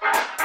Bye.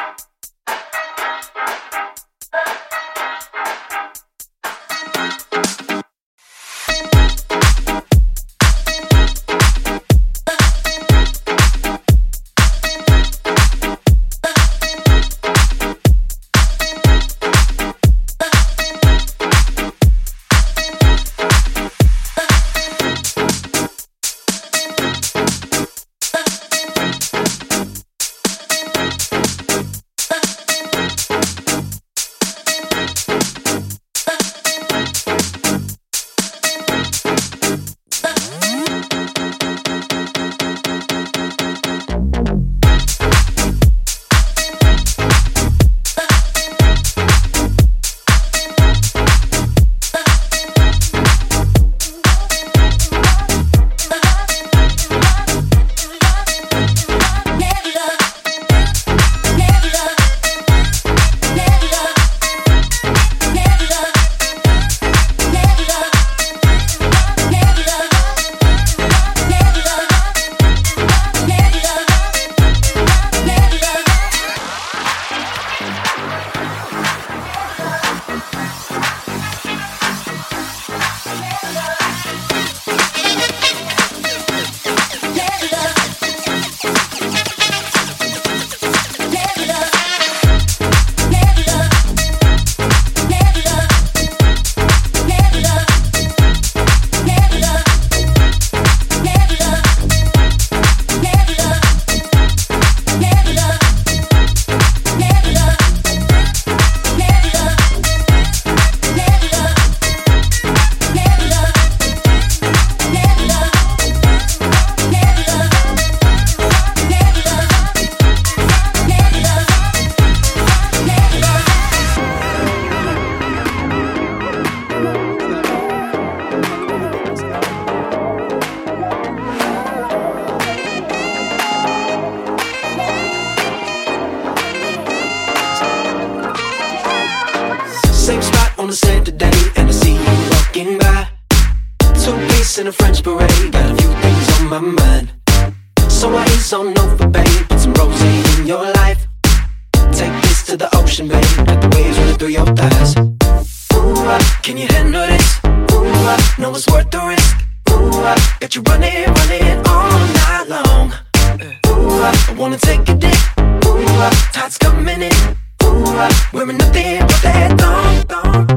in a French parade. Got a few things on my mind. So I ain't on no for babe. Put some rosé in your life. Take this to the ocean, babe. Let the waves run through your thighs. Ooh, uh, can you handle this? Ooh, uh, know it's worth the risk. Ooh, uh, got you running, running all night long. Ooh, I wanna take a dip. Ooh, tights coming in. Ooh, wearing nothing but that thong, thong.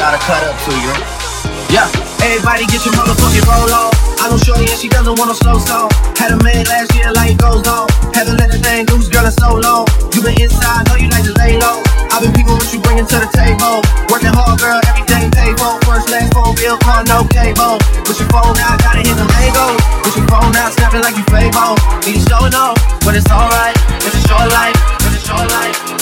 Ought to cut up to you. Yeah. Everybody get your motherfucking roll on. I know shorty and she doesn't want no slow song. Had a man last year like it goes on. Haven't let a thing loose, girl, in so long. You been inside, know you like to lay low. I've been people what you bringing to the table. Working hard, girl, everything paid for. First, last phone bill, car, no cable. With your phone out, gotta hit the Lego. With your phone out, snapping like you Fable. Need you showing off, but it's alright. Life, it's a short life, it's a short life.